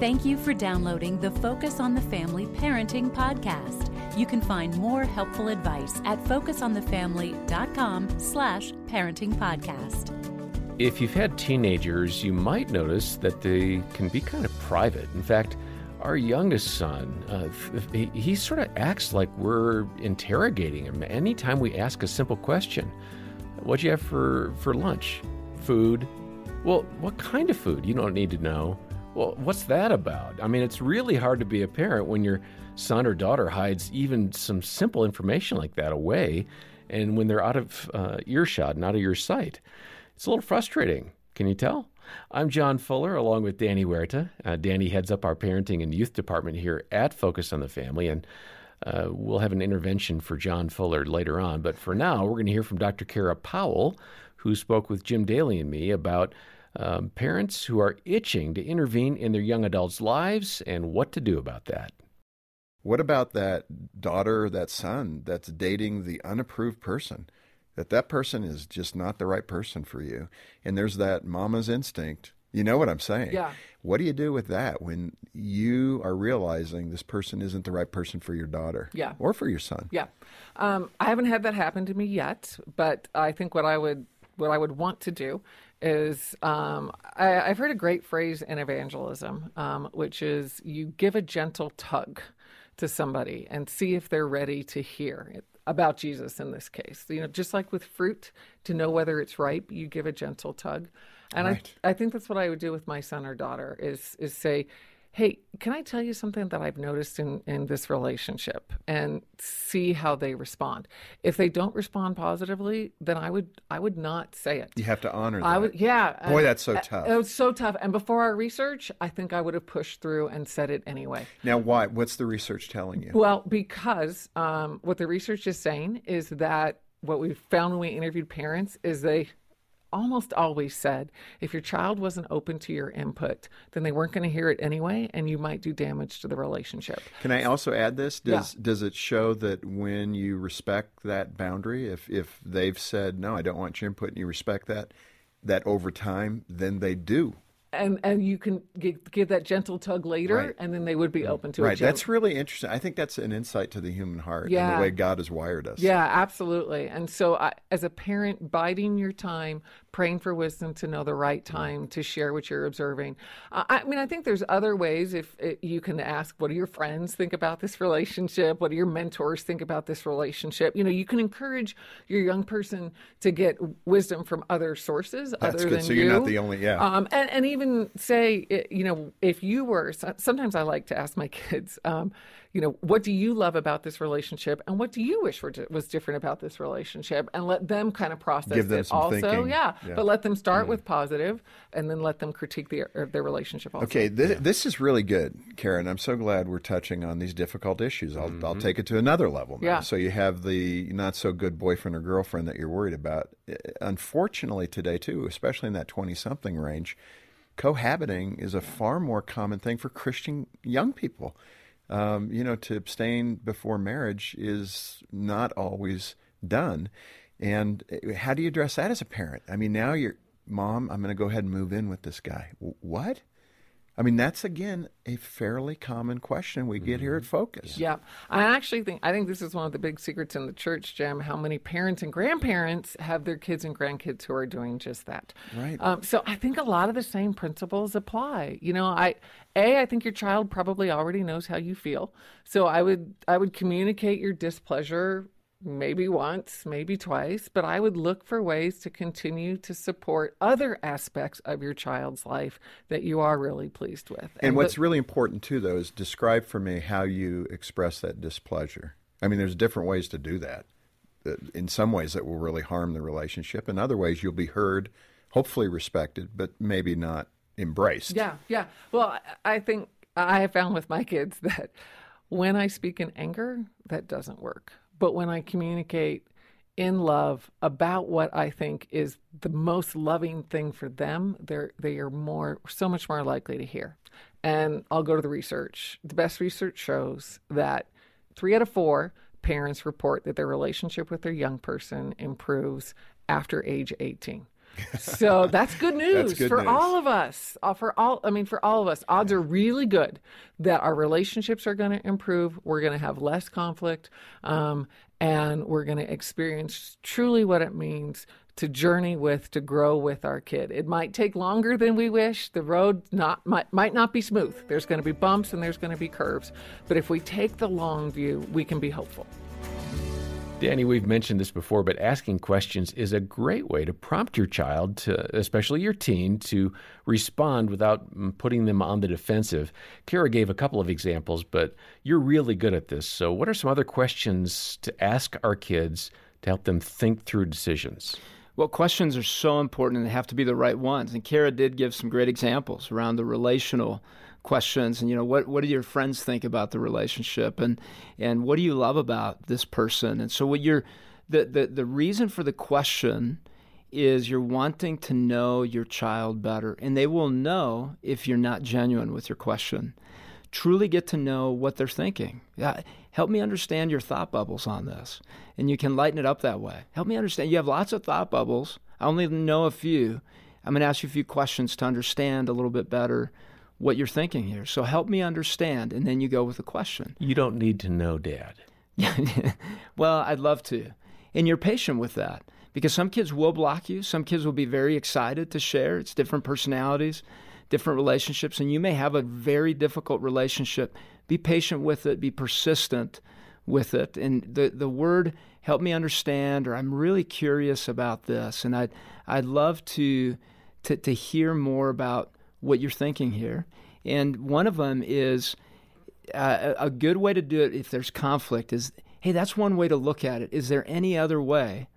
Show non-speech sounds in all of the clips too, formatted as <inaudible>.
Thank you for downloading the Focus on the Family Parenting Podcast. You can find more helpful advice at focusonthefamily.com slash parenting podcast. If you've had teenagers, you might notice that they can be kind of private. In fact, our youngest son, uh, he, he sort of acts like we're interrogating him anytime we ask a simple question. What'd you have for, for lunch? Food? Well, what kind of food? You don't need to know. Well, what's that about? I mean, it's really hard to be a parent when your son or daughter hides even some simple information like that away and when they're out of uh, earshot and out of your sight. It's a little frustrating. Can you tell? I'm John Fuller along with Danny Huerta. Uh, Danny heads up our parenting and youth department here at Focus on the Family, and uh, we'll have an intervention for John Fuller later on. But for now, we're going to hear from Dr. Kara Powell, who spoke with Jim Daly and me about um, parents who are itching to intervene in their young adults' lives and what to do about that. What about that daughter, that son that's dating the unapproved person? That that person is just not the right person for you. And there's that mama's instinct. You know what I'm saying? Yeah. What do you do with that when you are realizing this person isn't the right person for your daughter? Yeah. Or for your son? Yeah. Um, I haven't had that happen to me yet, but I think what I would what I would want to do is um, I, have heard a great phrase in evangelism, um, which is you give a gentle tug to somebody and see if they're ready to hear about Jesus in this case. You know, just like with fruit, to know whether it's ripe, you give a gentle tug. And right. I, I think that's what I would do with my son or daughter is is say, hey, can I tell you something that I've noticed in, in this relationship and see how they respond? If they don't respond positively, then I would I would not say it. You have to honor that. I would, yeah. Boy, that's so tough. It was so tough. And before our research, I think I would have pushed through and said it anyway. Now, why? What's the research telling you? Well, because um, what the research is saying is that what we found when we interviewed parents is they almost always said if your child wasn't open to your input, then they weren't going to hear it anyway, and you might do damage to the relationship. Can I also add this? Does Yeah. does it show that when you respect that boundary, if if they've said no, I don't want your input, and you respect that, that over time, then they do. And and you can give, give that gentle tug later, Right. and then they would be mm. open to it. right. That's really interesting. I think that's an insight to the human heart and the way God has wired us. Yeah, absolutely. And so, I, as a parent, biding your time, praying for wisdom to know the right time to share what you're observing. Uh, I mean, I think there's other ways. If uh you can ask, what do your friends think about this relationship? What do your mentors think about this relationship? You know, you can encourage your young person to get wisdom from other sources That's other good. than So you. you're not the only- yeah. Um, and and even say, eh, you know, if you were. Sometimes I like to ask my <laughs> kids, um, you know, what do you love about this relationship, and what do you wish were di- was different about this relationship, and let them kind of process Give them it. some also, thinking. yeah, Yeah. but let them start mm-hmm. with positive, and then let them critique the, or their relationship. Also. Okay, this, this is really good, Kara. I'm so glad we're touching on these difficult issues. I'll, I'll mm-hmm. take it to another level now. Yeah. So you have the not so good boyfriend or girlfriend that you're worried about. Unfortunately, today too, especially in that 20 something range, cohabiting is a far more common thing for Christian young people. Um, you know, to abstain before marriage is not always done. And uh, how do you address that as a parent? I mean, now you're, mom, I'm going to go ahead and move in with this guy. What? I mean, that's again a fairly common question we get here at Focus. Yeah, I actually think I think this is one of the big secrets in the church, Jim. How many parents and grandparents have their kids and grandkids who are doing just that? Right. Um, so I think a lot of the same principles apply. You know, I a I think your child probably already knows how you feel, so I would I would communicate your displeasure maybe once, maybe twice, but I would look for ways to continue to support other aspects of your child's life that you are really pleased with. And what's the- really important too, though, is describe for me how you express that displeasure. I mean, there's different ways to do that. In some ways, that will really harm the relationship. In other ways, you'll be heard, hopefully respected, but maybe not embraced. Yeah, yeah. Well, I- I think I have found with my kids that when I speak in anger, that doesn't work. But when I communicate in love about what I think is the most loving thing for them, they're they are more so much more likely to hear. And I'll go to the research. The best research shows that three out of four parents report that their relationship with their young person improves after age 18. So that's good news That's good for news. all of us. Uh, For all, I mean, for all of us, odds are really good that our relationships are going to improve. We're going to have less conflict, um, and we're going to experience truly what it means to journey with, to grow with our kid. It might take longer than we wish. The road not might, might not be smooth. There's going to be bumps and there's going to be curves. But if we take the long view, we can be hopeful. Danny, we've mentioned this before, but asking questions is a great way to prompt your child, to, especially your teen, to respond without mm, putting them on the defensive. Kara gave a couple of examples, but you're really good at this. So, what are some other questions to ask our kids to help them think through decisions? Well, questions are so important and they have to be the right ones. And Kara did give some great examples around the relational questions and you know what what do your friends think about the relationship and and what do you love about this person? And so what you're the the, the reason for the question is you're wanting to know your child better and they will know if you're not genuine with your question. Truly get to know what they're thinking. Yeah, help me understand your thought bubbles on this and you can lighten it up that way help me understand you have lots of thought bubbles i only know a few i'm going to ask you a few questions to understand a little bit better what you're thinking here. So help me understand. And then you go with a question. You don't need to know, Dad. <laughs> well, I'd love to. And you're patient with that because some kids will block you. Some kids will be very excited to share. It's different personalities, different relationships, and you may have a very difficult relationship. Be patient with it, be persistent with it. And the, the word help me understand or I'm really curious about this. And I'd I'd love to to, to hear more about what you're thinking here. And one of them is uh, a good way to do it if there's conflict is hey, that's one way to look at it. Is there any other way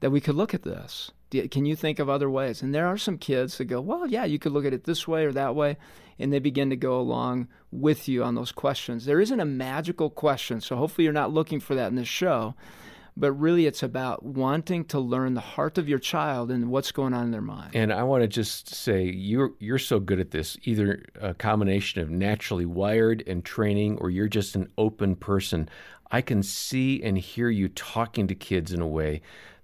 that we could look at this? Can you think of other ways? And there are some kids that go, well, yeah, you could look at it this way or that way. And they begin to go along with you on those questions. There isn't a magical question. So hopefully you're not looking for that in this show but really it's about wanting to learn the heart of your child and what's going on in their mind. And I want to just say you're you're so good at this, either a combination of naturally wired and training or you're just an open person. I can see and hear you talking to kids in a way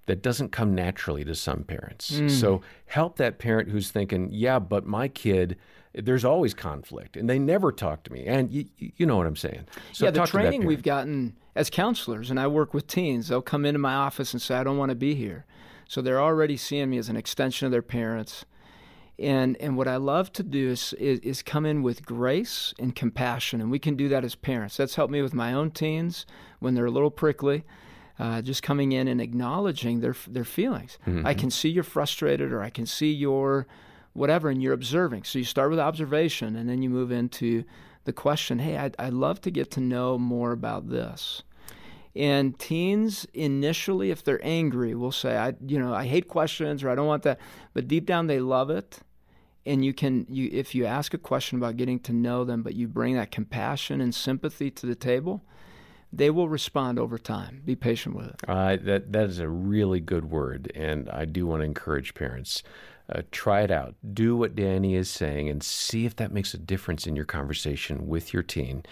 that doesn't come naturally to some parents. Mm. So help that parent who's thinking, "Yeah, but my kid there's always conflict and they never talk to me. And you, you know what i'm saying. So yeah the training we've gotten as counselors and i work with teens they'll come into my office and say i don't want to be here. So they're already seeing me as an extension of their parents. And and what i love to do is, is, is come in with grace and compassion and we can do that as parents. That's helped me with my own teens when they're a little prickly uh, just coming in and acknowledging their their feelings. Mm-hmm. I can see you're frustrated, or I can see you're whatever, and you're observing. So you start with observation, and then you move into the question hey, I'd, I'd love to get to know more about this. And teens initially, if they're angry, will say, I, you know, I hate questions or I don't want that. But deep down, they love it. And you can, you, if you ask a question about getting to know them, but you bring that compassion and sympathy to the table, they will respond over time. Be patient with it. Uh, that that is a really good word, and I do want to encourage parents. Uh, try it out. Do what Danny is saying and see if that makes a difference in your conversation with your teen.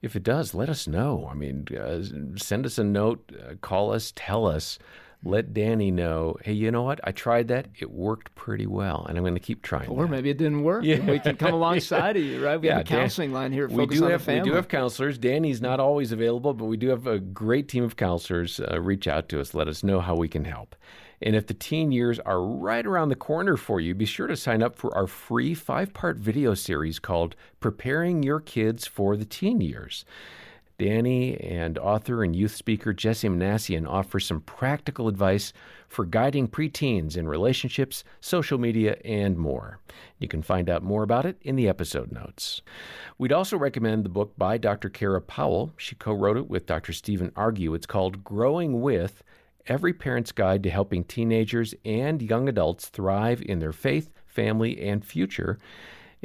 If it does, let us know. I mean, uh, send us a note, uh, call us, tell us. Let Danny know, hey, you know what? I tried that. It worked pretty well, and I'm going to keep trying. Or that. maybe it didn't work. Yeah. we can come <laughs> alongside of you, right? We yeah, have a counseling Dan, line here. we do have we do have counselors. Danny's not always available, but we do have a great team of counselors. Uh, reach out to us. Let us know how we can help. And if the teen years are right around the corner for you, be sure to sign up for our free five part video series called Preparing Your Kids for the Teen Years. Danny and author and youth speaker Jessie Minassian offer some practical advice for guiding preteens in relationships, social media, and more. You can find out more about it in the episode notes. We'd also recommend the book by Dr. Kara Powell. She co wrote it with Dr. Steven Argue. It's called Growing With Every Parent's Guide to Helping Teenagers and Young Adults Thrive in Their Faith, Family, and Future.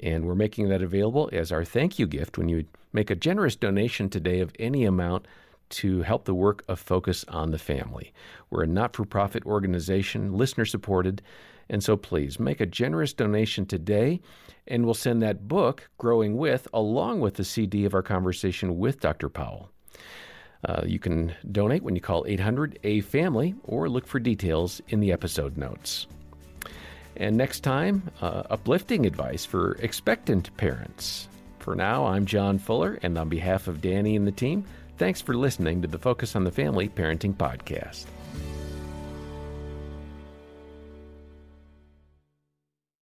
And we're making that available as our thank you gift when you make a generous donation today of any amount to help the work of Focus on the Family. We're a not for profit organization, listener supported, and so please make a generous donation today, and we'll send that book, Growing With, along with the CD of our conversation with Dr. Powell. Uh, you can donate when you call 800 A Family or look for details in the episode notes. And next time, uh, uplifting advice for expectant parents. For now, I'm John Fuller, and on behalf of Danny and the team, thanks for listening to the Focus on the Family Parenting Podcast.